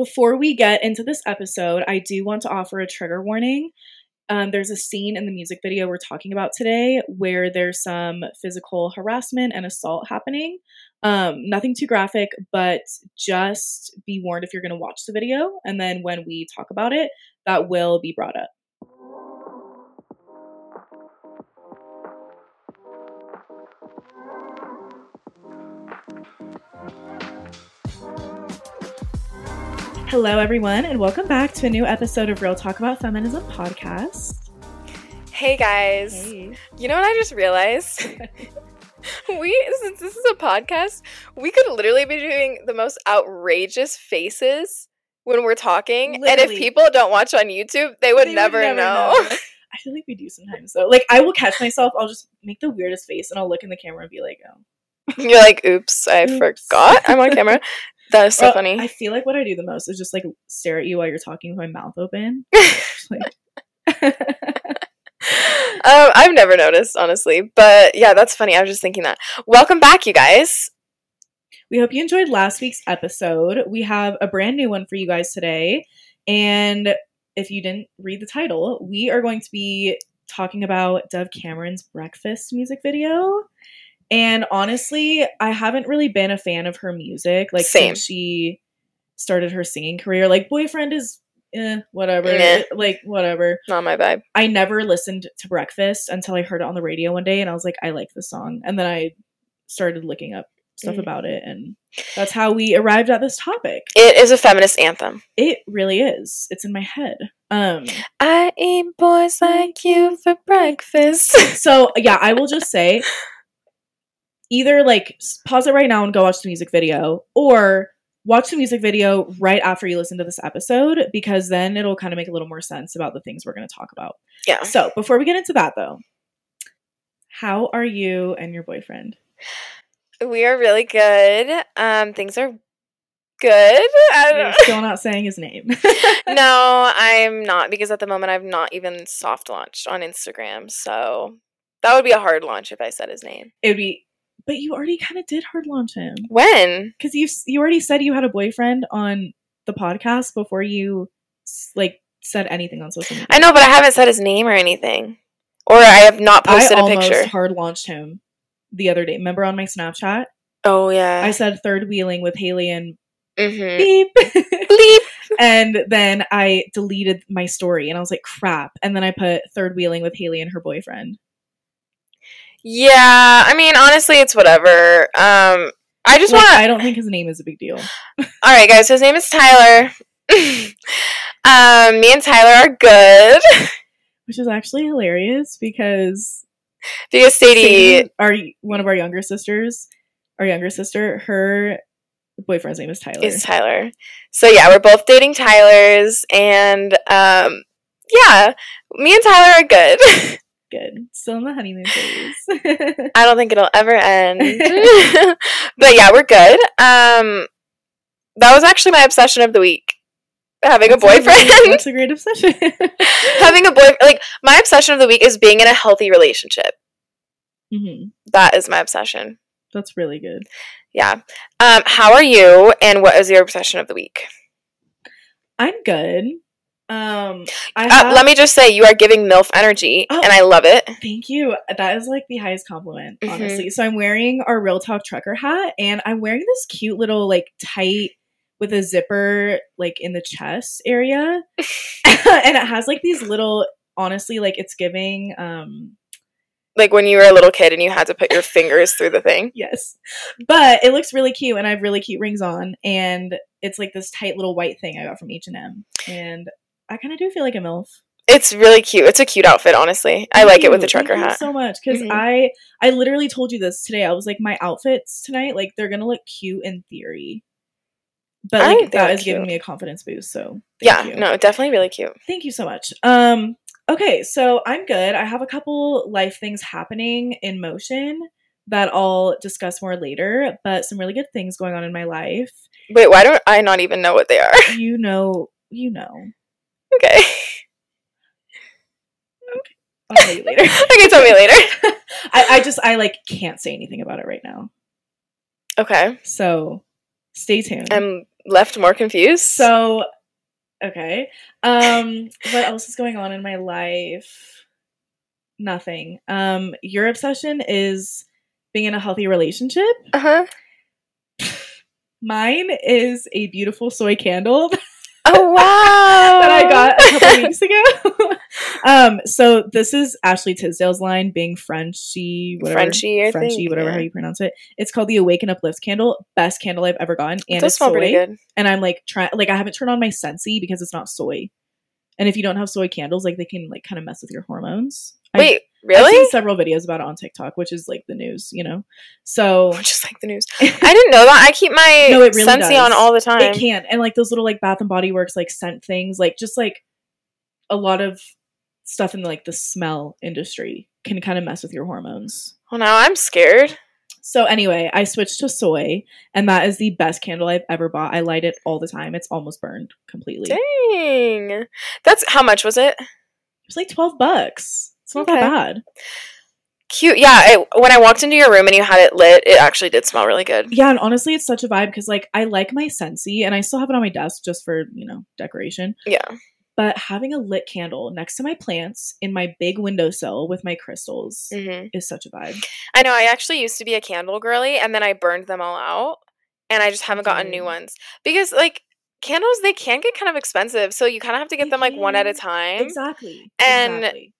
before we get into this episode, I do want to offer a trigger warning. Um, there's a scene in the music video we're talking about today where there's some physical harassment and assault happening. Um, nothing too graphic, but just be warned if you're going to watch the video. And then when we talk about it, that will be brought up. Hello, everyone, and welcome back to a new episode of Real Talk About Feminism podcast. Hey guys. Hey. You know what I just realized? we, since this is a podcast, we could literally be doing the most outrageous faces when we're talking. And if people don't watch on YouTube, they would, They never, know. I feel like we do sometimes though. Like I will catch myself, I'll just make the weirdest face and I'll look in the camera and be like, oh. You're like, oops, I Oops. forgot I'm on camera. That is so funny. I feel like what I do the most is just like stare at you while you're talking with my mouth open. Um, I've never noticed, honestly. But yeah, that's funny. I was just thinking that. Welcome back, you guys. we hope you enjoyed last week's episode. We have a brand new one for you guys today. And if you didn't read the title, we are going to be talking about Dove Cameron's Breakfast music video. And honestly, I haven't really been a fan of her music like Same. since she started her singing career. Like Boyfriend is eh, whatever. Meh. Like whatever. Not my vibe. I never listened to Breakfast until I heard it on the radio one day and I was like, I like this song. And then I started looking up stuff Mhm. about it and that's how we arrived at this topic. It is a feminist anthem. It really is. It's in my head. Um I eat boys like you for breakfast. so yeah, I will just say either like pause it right now and go watch the music video or watch the music video right after you listen to this episode because then it'll kind of make a little more sense about the things we're going to talk about. yeah. So, before we get into that though, how are you and your boyfriend? We are really good. Um, things are good. I You're still not saying his name. no, I'm not because at the moment I've not even soft launched on Instagram. So that would be a hard launch if I said his name. it would be, but you already kind of did hard launch him When? because you you already said you had a boyfriend on the podcast before you like said anything on social media. I know, but I haven't said his name or anything, or I have not posted I a almost picture. hard launched him the other day. Remember on my Snapchat, Oh yeah. I said third wheeling with Haley and mm-hmm. beep. Bleep. and then I deleted my story and I was like, crap. And then I put third wheeling with Haley and her boyfriend. Yeah, I mean, honestly, it's whatever. Um, I just Like, want to. I don't think his name is a big deal. All right, guys. His name is Tyler. um, me and Tyler are good Which is actually hilarious because because Sadie. Sadie, our one of our younger sisters, our younger sister, her boyfriend's name is Tyler. is Tyler. So yeah, we're both dating Tyler's, and um, yeah, me and Tyler are good. Good. Still in the honeymoon phase. I don't think it'll ever end, but yeah, we're good. Um, that was actually my obsession of the week. Having a That's really- boyfriend, That's a great obsession. having a boy, like my obsession of the week is being in a healthy relationship. Mm-hmm. That is my obsession. That's really good. Yeah. Um, how are you, and what is your obsession of the week? I'm good. Um, I Uh, let me just say, you are giving MILF energy, Oh. and I love it. Thank you. That is like the highest compliment, Mhm. honestly. So I'm wearing our Real Talk trucker hat, and I'm wearing this cute little like tight with a zipper like in the chest area, and it has like these little. Honestly, like it's giving. um Like when you were a little kid and you had to put your fingers through the thing. Yes, but it looks really cute, and I have really cute rings on, and it's like this tight little white thing I got from H and M, and I kind of do feel like a milf. It's really cute. It's a cute outfit, honestly. I like it with the Thank trucker you hat. so much because Mhm. I I literally told you this today. I was like, my outfits tonight, like they're gonna look cute in theory, but I like that is giving me a confidence boost. So yeah, you. no, definitely really cute. thank you so much. Um, okay, so I'm good. I have a couple life things happening in motion that I'll discuss more later, but some really good things going on in my life. Wait, why don't I not even know what they are? You know, you know. Okay. I'll tell you later. okay, tell me later. I, I just I like can't say anything about it right now. Okay. So stay tuned. I'm left more confused. So, okay. Um, what else is going on in my life? Nothing. Um, your obsession is being in a healthy relationship. uh huh. Mine is a beautiful soy candle Oh wow! that I got a couple weeks ago. um, so this is Ashley Tisdale's line, being Frenchy, whatever, Frenchie, I Frenchy, think, whatever yeah. how you pronounce it. It's called the Awaken Uplift candle, best candle I've ever gotten, and it's soy. And I'm like trying, like I haven't turned on my Scentsy because it's not soy. And if you don't have soy candles, like they can like kind of mess with your hormones. I've- Wait, I've really? seen several videos about it on TikTok, which is like the news, you know. So Just like the news. I didn't know that. I keep my No, it really Scentsy on all the time. it can, and like those little like Bath and Body Works like scent things, like just like a lot of stuff in like the smell industry can kind of mess with your hormones. Oh, well, now I'm scared. So anyway, I switched to soy, and that is the best candle I've ever bought. I light it all the time. It's almost burned completely. Dang. That's how much was it? It was like twelve bucks. It's not Okay. that bad. Cute. Yeah. It, when I walked into your room and you had it lit, it actually did smell really good. Yeah, and honestly, it's such a vibe because like I like my Scentsy, and I still have it on my desk just for you know decoration. Yeah. But having a lit candle next to my plants in my big windowsill with my crystals hmm is such a vibe. I know. I actually used to be a candle girly, and then I burned them all out, and I just haven't gotten new ones because like candles they can get kind of expensive, so you kind of have to get They them like one at a time. Exactly. And- exactly.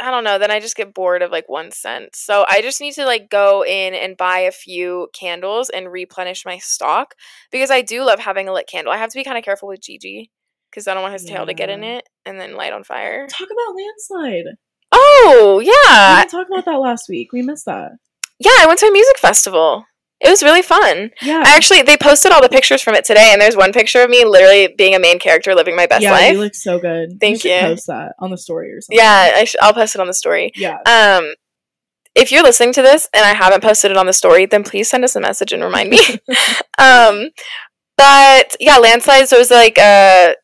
I don't know. Then I just get bored of like one scent. So I just need to like go in and buy a few candles and replenish my stock because I do love having a lit candle. I have to be kind of careful with Gigi because I don't want his tail to get in it and then light on fire. Talk about landslide. Oh yeah. we yeah, didn't talk about that last week. We missed that. yeah. I went to a music festival. It was really fun. Yeah. I actually they posted all the pictures from it today, and there's one picture of me literally being a main character living my best yeah, life. you look so good. Thank should you. Post that on the story or something. yeah, I sh- I'll post it on the story. Yeah. Um, if you're listening to this and I haven't posted it on the story, then please send us a message and remind me. um, but yeah, landslides. So it was like a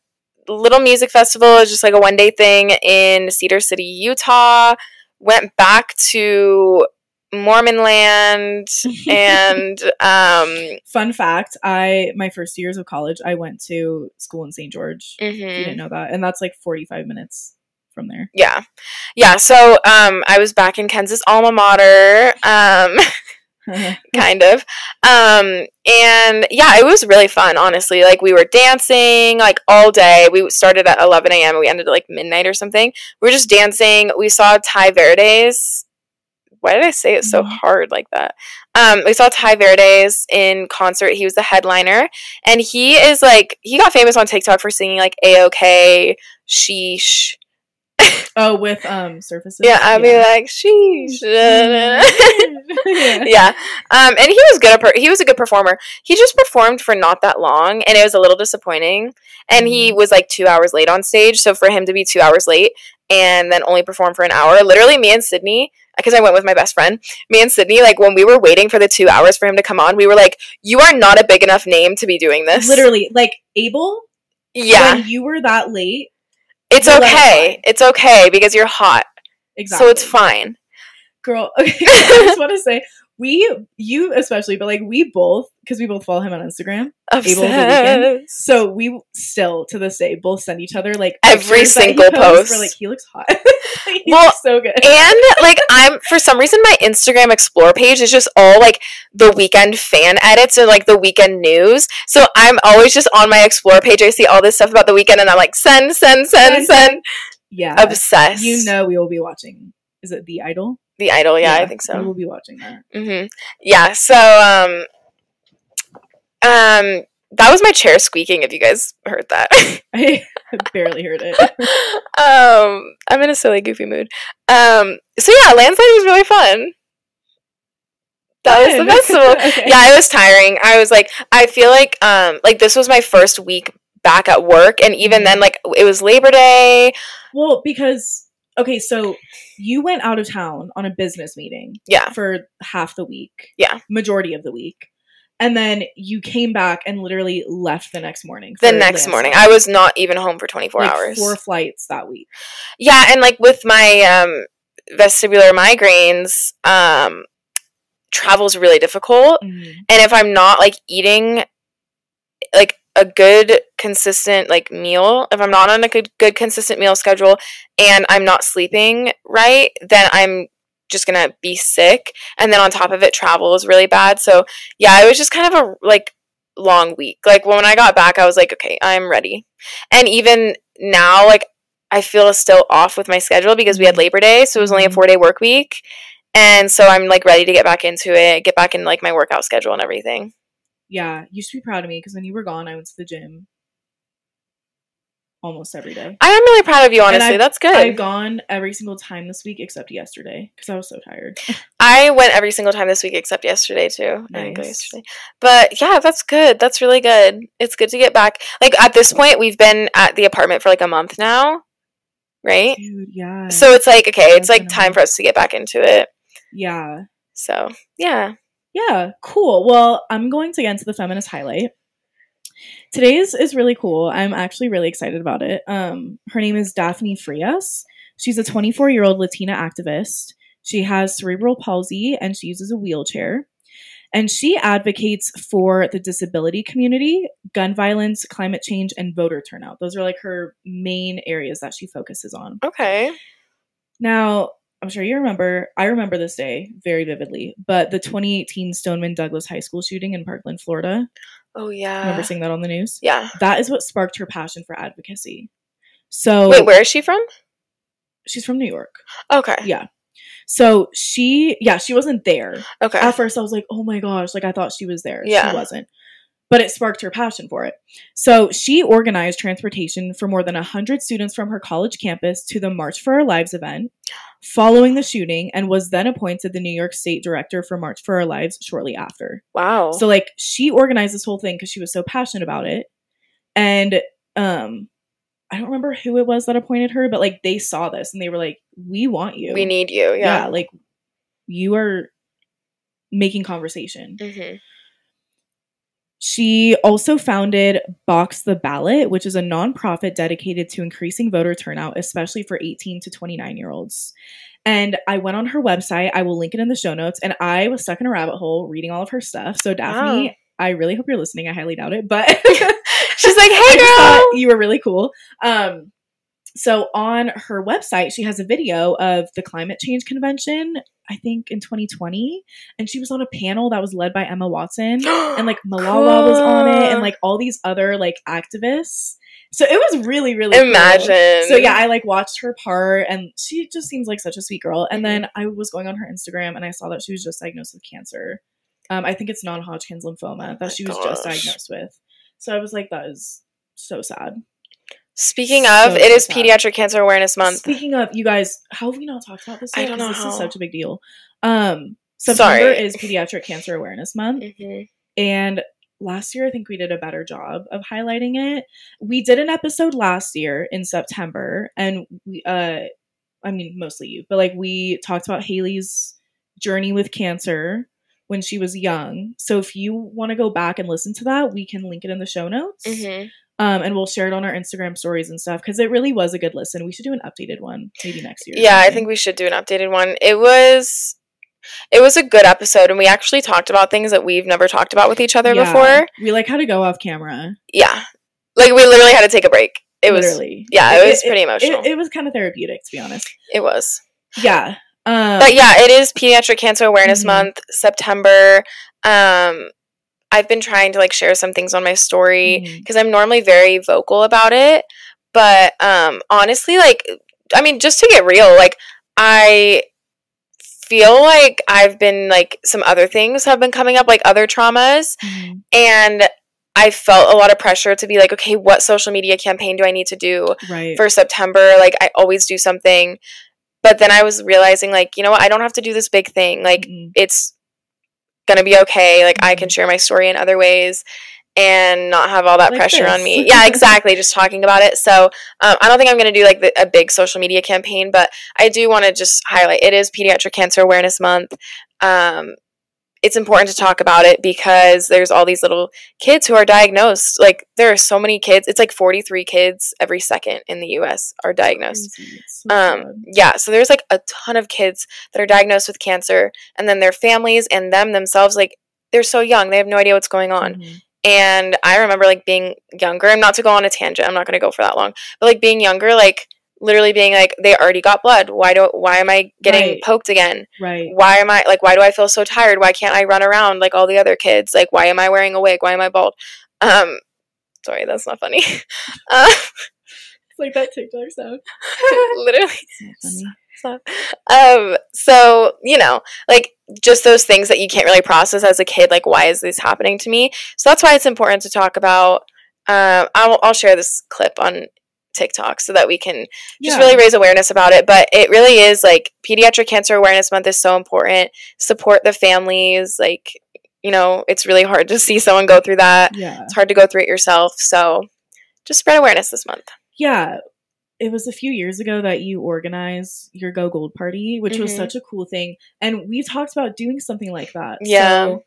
little music festival. It was just like a one day thing in Cedar City, Utah. Went back to Mormon land and um, Fun fact: I my first years of college, I went to school in St. George. If you didn't know that, and that's like forty five minutes from there. yeah, yeah. So um, I was back in Kansas alma mater. Um, kind of. Um, and yeah, it was really fun, honestly. Like we were dancing like all day. We started at 11 a.m. we ended at like midnight or something. We were just dancing. We saw Tai Verdes. Why did I say it so Mhm. hard like that? Um, we saw Tai Verdes in concert. He was the headliner, and he is like he got famous on TikTok for singing like "A OK," "Sheesh." oh, with um surfaces. Yeah, I'd be like "Sheesh." yeah. yeah. Um, and he was good. Per- he was a good performer. He just performed for not that long, and it was a little disappointing. And he was like two hours late on stage. So for him to be two hours late and then only perform for an hour, literally, me and Sydney, because I went with my best friend, me and Sydney, like when we were waiting for the two hours for him to come on, we were like, "You are not a big enough name to be doing this." Literally, like Abel. Yeah. When you were that late, It's you let it okay. It's okay because you're hot, exactly. so it's fine. girl. Okay, I just want to say we, you especially, but like we both, because we both follow him on Instagram. Obsessed. So we still to this day both send each other like Every pictures that he single post. We're like, he looks hot. He's Well, so good. and like I'm for some reason my Instagram explore page is just all like the Weeknd fan edits and like the Weeknd news. So I'm always just on my explore page. I see all this stuff about the Weeknd and I'm like send, send, send, Send, yeah, Obsessed. you know we will be watching. Is it The Idol? the idol. Yeah, I think so. We'll be watching that. hmm Yeah. So um, um, that was my chair squeaking. If you guys heard that. I barely heard it. um, I'm in a silly, goofy mood. Um, so yeah, landslide was really fun. That was the festival. Okay. yeah it was tiring i was like i feel like um like this was my first week back at work and even then like it was labor day Well, because okay, so you went out of town on a business meeting yeah for half the week. Yeah. Majority of the week. And then you came back and literally left the next morning. the next morning i was not even home for 24 Like, hours Four flights that week. yeah and like with my um vestibular migraines um travel's really difficult Mhm. and if i'm not like eating like a good consistent like meal, if I'm not on a good good consistent meal schedule and I'm not sleeping right, then I'm just gonna be sick. And then on top of it, travel is really bad. So yeah, it was just kind of a like long week. Like when I got back, I was like, okay, I'm ready. And even now, like I feel still off with my schedule because we had Labor Day, so it was only a Mhm. four day work week. And so I'm like ready to get back into it, get back in like my workout schedule and everything. Yeah, you should be proud of me because when you were gone, I went to the gym almost every day. I am really proud of you, honestly. That's good. I've gone every single time this week except yesterday because I was so tired. I went every single time this week except yesterday too. Nice. yesterday. But yeah, that's good. That's really good. It's good to get back. Like at this point, we've been at the apartment for like a month now, right? Dude, yeah. So it's like okay, it's It's like time for us to get back into it. yeah. So yeah. Yeah, cool. Well, I'm going to get into the feminist highlight. Today's is really cool. I'm actually really excited about it. Um, her name is Daphne Frias. She's a 24 year old Latina activist. She has cerebral palsy and she uses a wheelchair. And she advocates for the disability community, gun violence, climate change, and voter turnout. Those are like her main areas that she focuses on. Okay. Now, I'm sure you remember, I remember this day very vividly, but the 2018 Stoneman Douglas High School shooting in Parkland, Florida. Oh yeah. remember seeing that on the news? yeah. That is what sparked her passion for advocacy. So, Wait, where is she from? she's from New York. Okay. Yeah. So she, yeah, she wasn't there. Okay. At first, I was like, oh my gosh, like I thought she was there. Yeah. She wasn't. But it sparked her passion for it. So she organized transportation for more than 100 students from her college campus to the March for Our Lives event following the shooting and was then appointed the New York State Director for March for Our Lives shortly after. wow. So like she organized this whole thing because she was so passionate about it. And um I don't remember who it was that appointed her, but like they saw this and they were like, We want you. we need you. yeah. Yeah. like you are making conversation. hmm She also founded Box the Ballot, which is a nonprofit dedicated to increasing voter turnout, especially for 18 to 29 year olds. And I went on her website. I will link it in the show notes. And I was stuck in a rabbit hole reading all of her stuff. So, Daphne, Wow. I really hope you're listening. I highly doubt it, but She's like, hey girl. you were really cool. Um, so on her website, she has a video of the climate change convention, I think in 2020, and she was on a panel that was led by Emma Watson, and like Malala was on it, and like all these other like activists. So it was really, really cool. Imagine. So yeah, I like watched her part, and she just seems like such a sweet girl. And then I was going on her Instagram, and I saw that she was just diagnosed with cancer. Um, I think it's non-Hodgkin's lymphoma that my she was just diagnosed with. So I was like, that is so sad. Speaking So, of, it is. Pediatric Cancer Awareness Month. Speaking of, you guys, how have we not talked about this? I don't know This is such a big deal. Um, September Sorry. is Pediatric Cancer Awareness Month, hmm and last year I think we did a better job of highlighting it. We did an episode last year in September, and we, uh, I mean, mostly you, but like we talked about Haley's journey with cancer when she was young. So if you want to go back and listen to that, we can link it in the show notes. hmm Um, and we'll share it on our Instagram stories and stuff because it really was a good listen. We should do an updated one maybe next year. Yeah, I think we should do an updated one. It was it was a good episode and we actually talked about things that we've never talked about with each other Yeah. before. we like how to go off camera. Yeah. Like we literally had to take a break. It was literally. yeah, it was pretty It, emotional. it was kind of therapeutic, to be honest. it was. Yeah. Um, But yeah, it is Pediatric Cancer Awareness Mhm. Month, September. Um I've been trying to like share some things on my story because I'm normally very vocal about it. But um honestly, like I mean, just to get real, like I feel like I've been like some other things have been coming up, like other traumas, Mhm. and I felt a lot of pressure to be like, okay, what social media campaign do I need to do right. for September? Like I always do something. But then I was realizing like, you know what, I don't have to do this big thing. Like Mhm. it's gonna be okay. Like I can Mhm. share my story in other ways and not have all that Like pressure on me. Yeah, exactly. just talking about it. So um, I don't think I'm gonna do like the, a big social media campaign, but I do want to just highlight it is Pediatric Cancer Awareness Month. Um, it's important to talk about it because there's all these little kids who are diagnosed. Like there are so many kids. It's like 43 kids every second in the U.S. are diagnosed. So Um, yeah, so there's like a ton of kids that are diagnosed with cancer, and then their families and them themselves, like they're so young, they have no idea what's going on. Mhm. And I remember like being younger, I'm not to go on a tangent, I'm not gonna go for that long, but like being younger, like literally being like, they already got blood. Why do why am I getting Right. poked again? Right. Why am I like why do I feel so tired? Why can't I run around like all the other kids? Like why am I wearing a wig? Why am I bald? Um sorry, that's not funny. uh, It's like that TikTok sound. literally It's not funny. Stop. Um, so you know, like just those things that you can't really process as a kid, like why is this happening to me? So that's why it's important to talk about. Um, I'll I'll share this clip on TikTok so that we can just Yeah. really raise awareness about it. But it really is like Pediatric Cancer Awareness Month is so important. Support the families. Like you know, it's really hard to see someone go through that. Yeah. It's hard to go through it yourself. So just spread awareness this month. Yeah. It was a few years ago that you organized your Go Gold party, which was Mhm. such a cool thing. And we've talked about doing something like that. Yeah. So,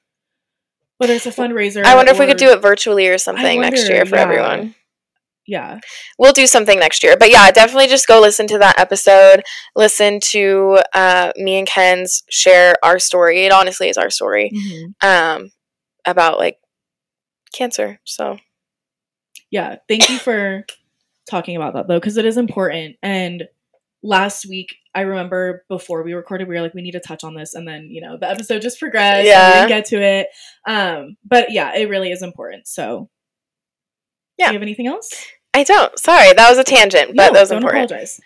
whether it's a fundraiser. I wonder if we could do it virtually or something next year for yeah. everyone. Yeah. we'll do something next year. But yeah, definitely just go listen to that episode. Listen to uh, me and Ken's share our story. It honestly is our story Mhm. um, about like cancer. So Yeah. Thank you for talking about that though, because it is important. And last week, I remember before we recorded, we were like, we need to touch on this. And then, you know, the episode just progressed. Yeah. Yeah. We didn't get to it. Um, but yeah, it really is important. So, Yeah. Do you have anything else? I don't. Sorry, that was a tangent, but No, that was don't important. apologize.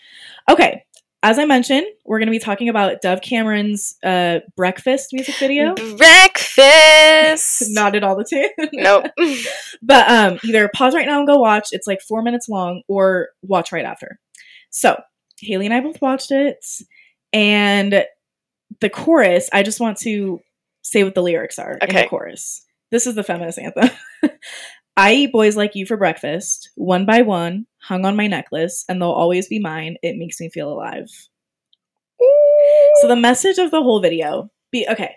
Okay. As I mentioned, we're going to be talking about Dove Cameron's uh, breakfast music video. Breakfast. Not at all the tune. nope. But um, either pause right now and go watch. It's like four minutes long, or watch right after. So Haley and I both watched it, and the chorus. I just want to say what the lyrics are in the chorus. This is the feminist anthem. I eat boys like you for breakfast, one by one, hung on my necklace, and they'll always be mine. It makes me feel alive. So the message of the whole video be okay.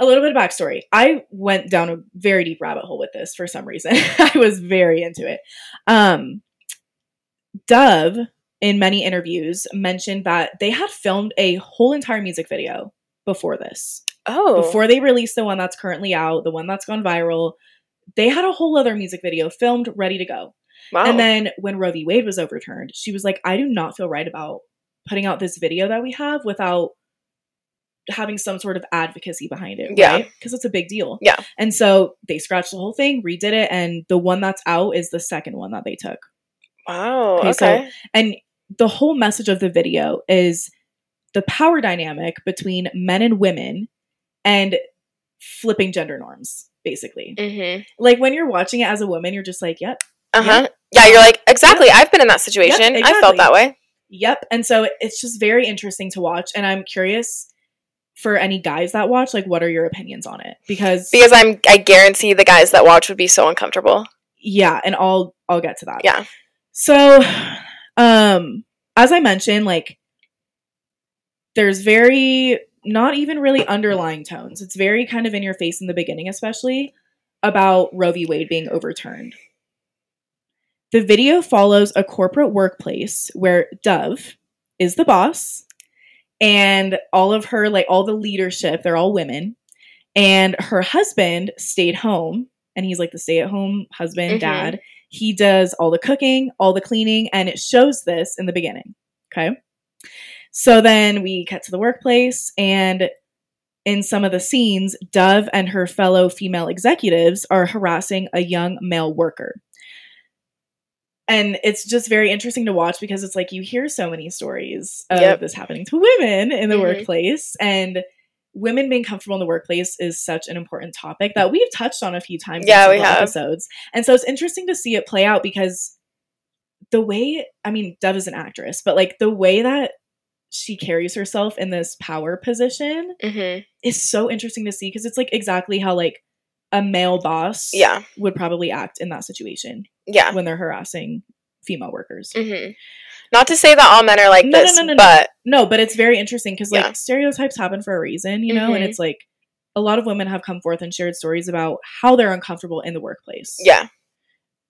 A little bit of backstory. I went down a very deep rabbit hole with this for some reason. I was very into it. Um Dove in many interviews mentioned that they had filmed a whole entire music video before this. oh. Before they released the one that's currently out, the one that's gone viral, they had a whole other music video filmed ready to go. wow. And then when Roe v. Wade was overturned, she was like, I do not feel right about putting out this video that we have without having some sort of advocacy behind it. Yeah. Right? Because it's a big deal. Yeah. And so they scratched the whole thing, redid it, and the one that's out is the second one that they took. wow. Okay, Okay. so- And the whole message of the video is the power dynamic between men and women and flipping gender norms, basically. mm-hmm. Like when you're watching it as a woman, you're just like, yep, Uh huh. Yeah, you're like exactly. I've been in that situation. I exactly. felt that way. Yep. And so it's just very interesting to watch. And I'm curious for any guys that watch, like, what are your opinions on it? Because, Because I'm, I guarantee the guys that watch would be so uncomfortable. yeah, and I'll I'll get to that. Yeah. So, um, as I mentioned, like, there's very not even really underlying tones. It's very kind of in your face in the beginning, especially about Roe v. Wade being overturned. The video follows a corporate workplace where Dove is the boss and all of her like all the leadership, they're all women. And her husband stayed home and he's like the stay-at-home husband, Mhm. dad. He does all the cooking, all the cleaning, and it shows this in the beginning. Okay. So then we cut to the workplace, and in some of the scenes, Dove and her fellow female executives are harassing a young male worker. And it's just very interesting to watch because it's like you hear so many stories of Yep. this happening to women in the Mhm. workplace. And women being comfortable in the workplace is such an important topic that we've touched on a few times Yeah, in we have. episodes. And so it's interesting to see it play out because the way I mean, Dove is an actress, but like the way that she carries herself in this power position Mm-hmm. is so interesting to see because it's like exactly how like a male boss Yeah. would probably act in that situation Yeah. when they're harassing female workers. Mm-hmm. Not to say that all men are like No, no, this, no, no, no. but No, but it's very interesting because like Yeah. stereotypes happen for a reason, you know, and Mhm. it's like a lot of women have come forth and shared stories about how they're uncomfortable in the workplace. yeah.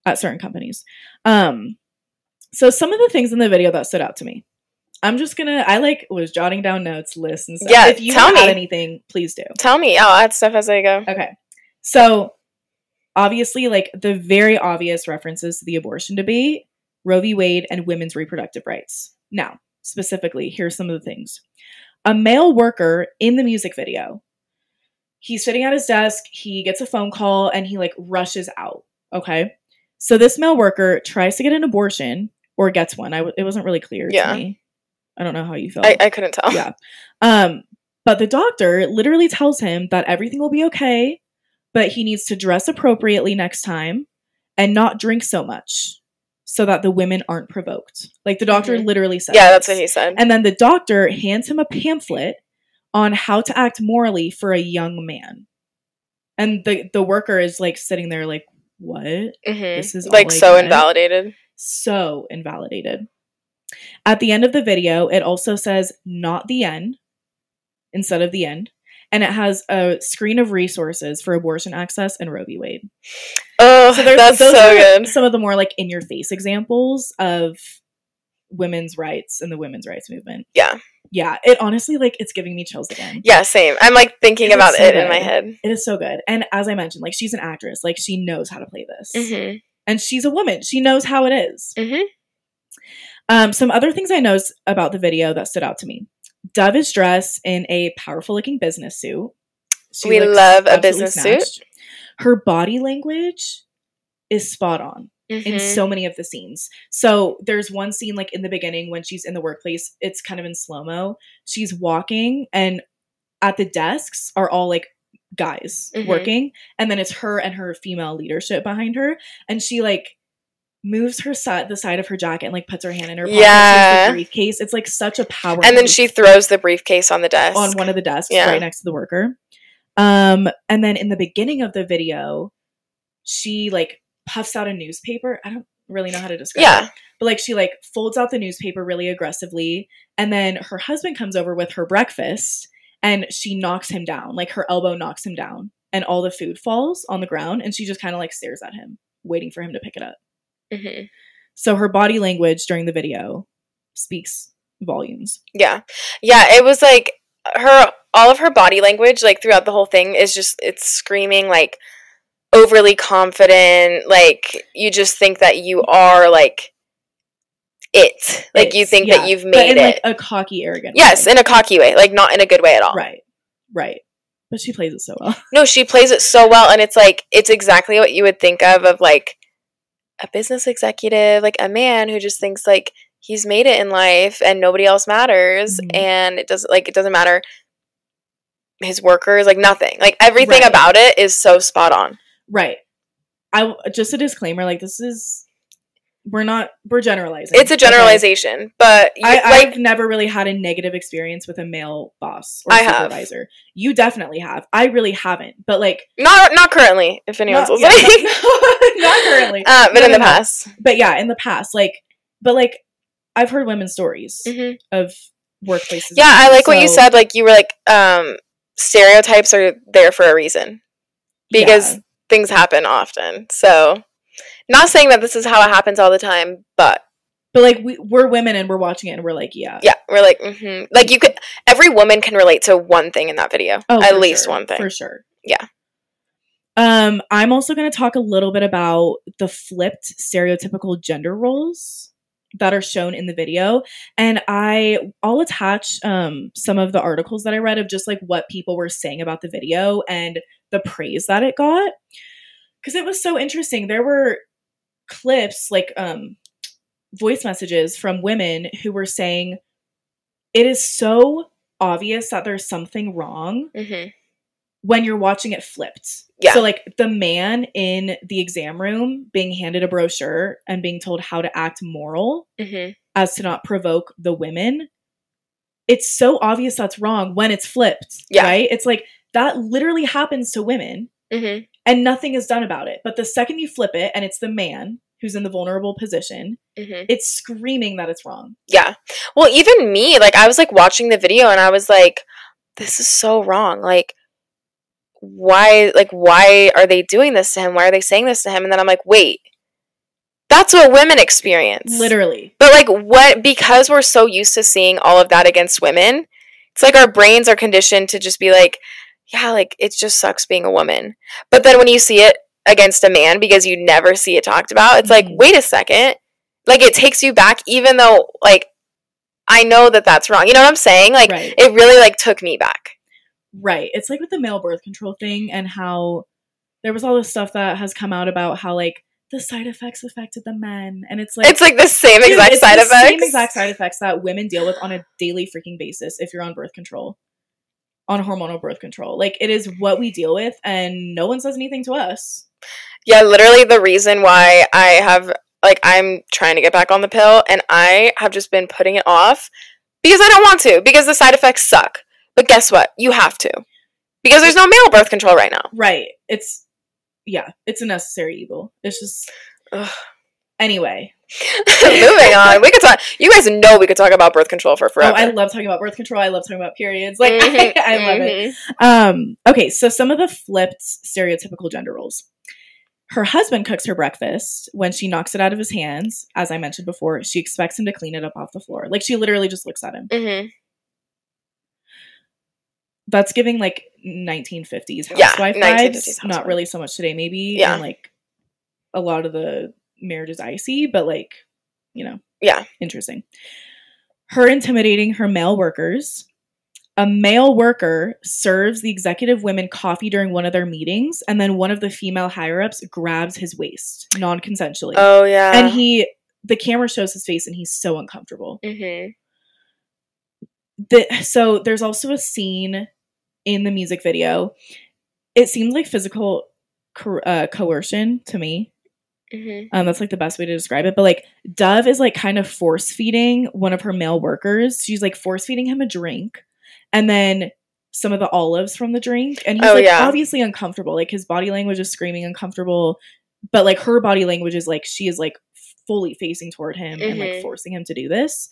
at certain companies. Um, so some of the things in the video that stood out to me. I'm just gonna. I like was jotting down notes, lists, and stuff. Yeah, if you tell add me. anything, please do. Tell me. I'll add stuff as I go. Okay. So obviously, like the very obvious references to the abortion debate, Roe v. Wade, and women's reproductive rights. Now, specifically, here's some of the things. A male worker in the music video. He's sitting at his desk, he gets a phone call, and he like rushes out. Okay. So this male worker tries to get an abortion or gets one. I w- it wasn't really clear Yeah. to me. I don't know how you felt. I, I couldn't tell. Yeah. Um, but the doctor literally tells him that everything will be okay, but he needs to dress appropriately next time and not drink so much so that the women aren't provoked. Like the doctor Mhm. literally said. Yeah, that's what he said. And then the doctor hands him a pamphlet on how to act morally for a young man. And the the worker is like sitting there like, "What?" hmm this is like so invalidated. so invalidated. At the end of the video, it also says not the end instead of the end. And it has a screen of resources for abortion access and Roe v. Wade. Oh, So there's that's so good. some of the more like in your face examples of women's rights and the women's rights movement. Yeah. Yeah. It honestly like it's giving me chills again. Yeah, same. I'm like thinking It's about so it in my head. It is so good. And as I mentioned, like she's an actress. Like she knows how to play this. hmm And she's a woman. She knows how it is. hmm Um, some other things I noticed about the video that stood out to me. Dove is dressed in a powerful looking business suit. She We love a business suit. Her body language is spot on in Mhm. so many of the scenes. So there's one scene like in the beginning when she's in the workplace, it's kind of in slow mo. She's walking and at the desks are all like guys Mhm. working and then it's her and her female leadership behind her and she like moves her side the side of her jacket and like puts her hand in her pocket Yeah. the briefcase it's like such a power and then she throws the briefcase on the desk. on one of the desks Yeah. right next to the worker um and then in the beginning of the video she like puffs out a newspaper i don't really know how to describe yeah. it but like she like folds out the newspaper really aggressively and then her husband comes over with her breakfast and she knocks him down like her elbow knocks him down and all the food falls on the ground and she just kind of like stares at him waiting for him to pick it up hmm so her body language during the video speaks volumes Yeah. Yeah, it was like her all of her body language like throughout the whole thing is just it's screaming like overly confident, like you just think that you are like it. Like you think yeah, that you've but made in it. like a cocky arrogant yes, way. in a cocky way, like not in a good way at all. right right but she plays it so well No, she plays it so well and it's like it's exactly what you would think of of like a business executive, like a man who just thinks like he's made it in life and nobody else matters Mhm. and it doesn't like it doesn't matter his workers, like nothing. Like everything Right. about it is so spot on. right i just a disclaimer like this is we're not we're generalizing It's a okay? generalization, but you, I, like I've never really had a negative experience with a male boss or I have. supervisor. You definitely have. I really haven't. But like, not not currently, if anyone's not, yeah, listening. not, not currently. Uh, but No, in the no, past. But yeah, in the past, like, but like, I've heard women's stories Mhm. of workplaces. Yeah, I like what you said. Like you were like, um, stereotypes are there for a reason. because yeah. things happen often. So, not saying that this is how it happens all the time, but but like, we, we're women and we're watching it and we're like, yeah, yeah, we're like, mm-hmm. like you could. Every woman can relate to one thing in that video, Oh, at least sure, one thing. for sure. Yeah. Um, I'm also going to talk a little bit about the flipped stereotypical gender roles that are shown in the video, and I I'll attach um some of the articles that I read of just like what people were saying about the video and the praise that it got because it was so interesting. There were clips like um voice messages from women who were saying it is so obvious that there's something wrong hmm when you're watching it flipped. Yeah. So like the man in the exam room being handed a brochure and being told how to act moral hmm as to not provoke the women. It's so obvious that's wrong when it's flipped. Yeah. Right? It's like that literally happens to women hmm and nothing is done about it. But the second you flip it and it's the man who's in the vulnerable position, hmm it's screaming that it's wrong. Yeah. Well, even me, like I was like watching the video and I was like, this is so wrong. Like, why? Like, why are they doing this to him? Why are they saying this to him? And then I'm like, wait, that's what women experience. Literally. But like what because we're so used to seeing all of that against women, it's like our brains are conditioned to just be like, yeah, like it just sucks being a woman. But then when you see it against a man because you never see it talked about. It's like, Mhm. wait a second. Like it takes you back even though like I know that that's wrong. You know what I'm saying? Like right. it really like took me back. Right. It's like with the male birth control thing and how there was all this stuff that has come out about how like the side effects affected the men. And it's like it's like the same dude, exact it's side the effects. Same exact side effects that women deal with on a daily freaking basis if you're on birth control. On hormonal birth control. Like it is what we deal with and no one says anything to us. Yeah, literally the reason why I have like I'm trying to get back on the pill and I have just been putting it off because I don't want to because the side effects suck. But guess what? You have to. Because there's no male birth control right now. Right. It's yeah, it's a necessary evil. It's just Ugh. anyway. Moving on. We could talk you guys know we could talk about birth control for forever. Oh, I love talking about birth control. I love talking about periods. Like Mhm, I, love it. mhm. Um, okay, so some of the flipped stereotypical gender roles. Her husband cooks her breakfast. When she knocks it out of his hands, as I mentioned before, she expects him to clean it up off the floor. Like she literally just looks at him. Mhm. That's giving like 1950s Yeah, housewife 1950s vibes. housewife. Not really so much today, maybe. Yeah. And like a lot of the marriages is icy, but like, you know, Yeah. interesting. Her intimidating her male workers. A male worker serves the executive women coffee during one of their meetings, and then one of the female higher ups grabs his waist non consensually. Oh yeah. and he, the camera shows his face, and he's so uncomfortable. Mhm. The, so there's also a scene in the music video. It seems like physical coer- uh, coercion to me. Mhm. Um, that's like the best way to describe it. But like Dove is like kind of force feeding one of her male workers. She's like force feeding him a drink, and then some of the olives from the drink, and he's Oh, like yeah. obviously uncomfortable. Like his body language is screaming uncomfortable, but like her body language is like she is like fully facing toward him and like Mhm. forcing him to do this.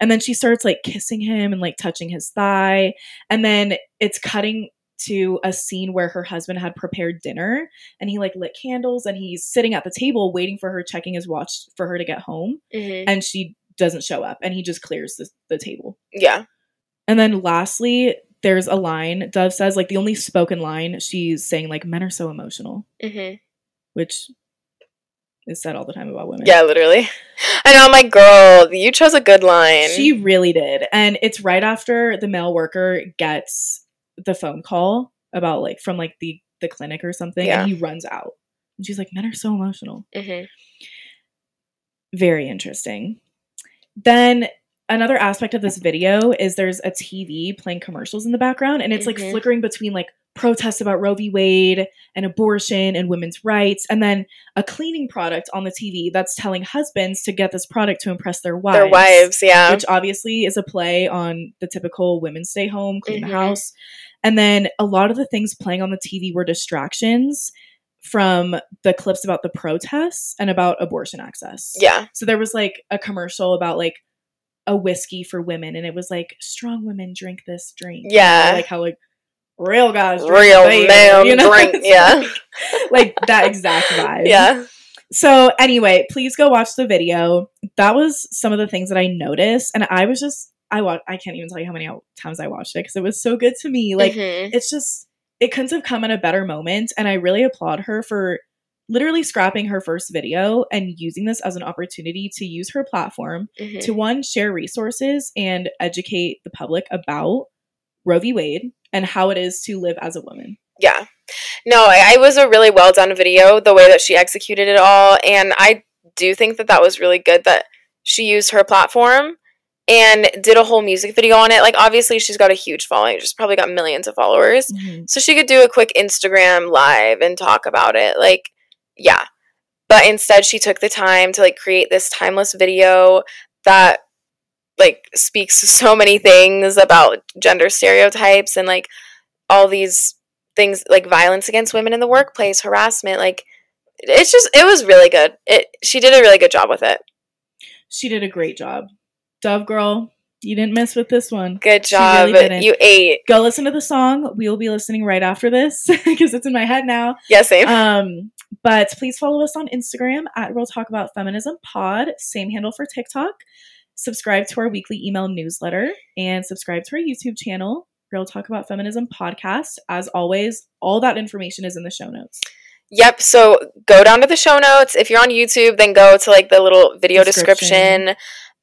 And then she starts like kissing him and like touching his thigh, and then it's cutting to a scene where her husband had prepared dinner and he like lit candles and he's sitting at the table waiting for her checking his watch for her to get home Mhm. and she doesn't show up and he just clears the, the table Yeah. and then lastly there's a line dove says like the only spoken line she's saying like men are so emotional Mhm. which is said all the time about women Yeah, literally. I know I'm like, girl, you chose a good line. she really did and it's right after the male worker gets the phone call about like from like the the clinic or something Yeah. and he runs out and she's like men are so emotional Mhm. very interesting. Then another aspect of this video is there's a TV playing commercials in the background, and it's like Mhm. flickering between like protests about Roe v. Wade and abortion and women's rights, and then a cleaning product on the TV that's telling husbands to get this product to impress their wives. Their wives, yeah. Which obviously is a play on the typical women stay home, clean Mhm. the house. And then a lot of the things playing on the TV were distractions from the clips about the protests and about abortion access. yeah. So there was like a commercial about like a whiskey for women, and it was like strong women drink this drink. Yeah. like how like real guys, drink Real beer, man you know? drink, yeah. like, like that exact vibe. Yeah. So anyway, please go watch the video. That was some of the things that I noticed, and I was just I wa- I can't even tell you how many times I watched it because it was so good to me. Like Mhm. it's just it couldn't have come at a better moment and i really applaud her for literally scrapping her first video and using this as an opportunity to use her platform Mhm. to one share resources and educate the public about roe v wade and how it is to live as a woman Yeah. No, I- it was a really well done video, the way that she executed it all. And I do think that that was really good that she used her platform and did a whole music video on it. Like, obviously, she's got a huge following. She's probably got millions of followers. Mm-hmm. So she could do a quick Instagram live and talk about it. Like, yeah. But instead, she took the time to like create this timeless video that like speaks to so many things about gender stereotypes and like all these things like violence against women in the workplace, harassment, like it's just it was really good. It she did a really good job with it. she did a great job dove girl you didn't miss with this one Good job. really you ate. go listen to the song we will be listening right after this because it's in my head now Yeah, same. Um, but please follow us on Instagram at Real Talk About Feminism Pod, same handle for TikTok. Subscribe to our weekly email newsletter and subscribe to our YouTube channel, Real Talk About Feminism Podcast. As always, all that information is in the show notes. Yep. So go down to the show notes. If you're on YouTube, then go to like the little video description. Description.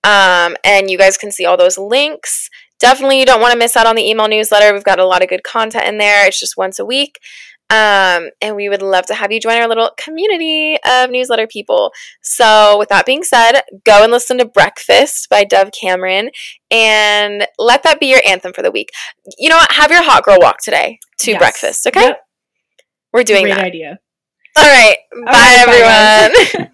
Um, and you guys can see all those links. Definitely, you don't want to miss out on the email newsletter. We've got a lot of good content in there. It's just once a week. Um, and we would love to have you join our little community of newsletter people. So, with that being said, go and listen to Breakfast by Dove Cameron and let that be your anthem for the week. You know what? Have your hot girl walk today to Yes. breakfast, okay? Yep. We're doing Great that. idea. All right. Bye, All right, everyone. guys.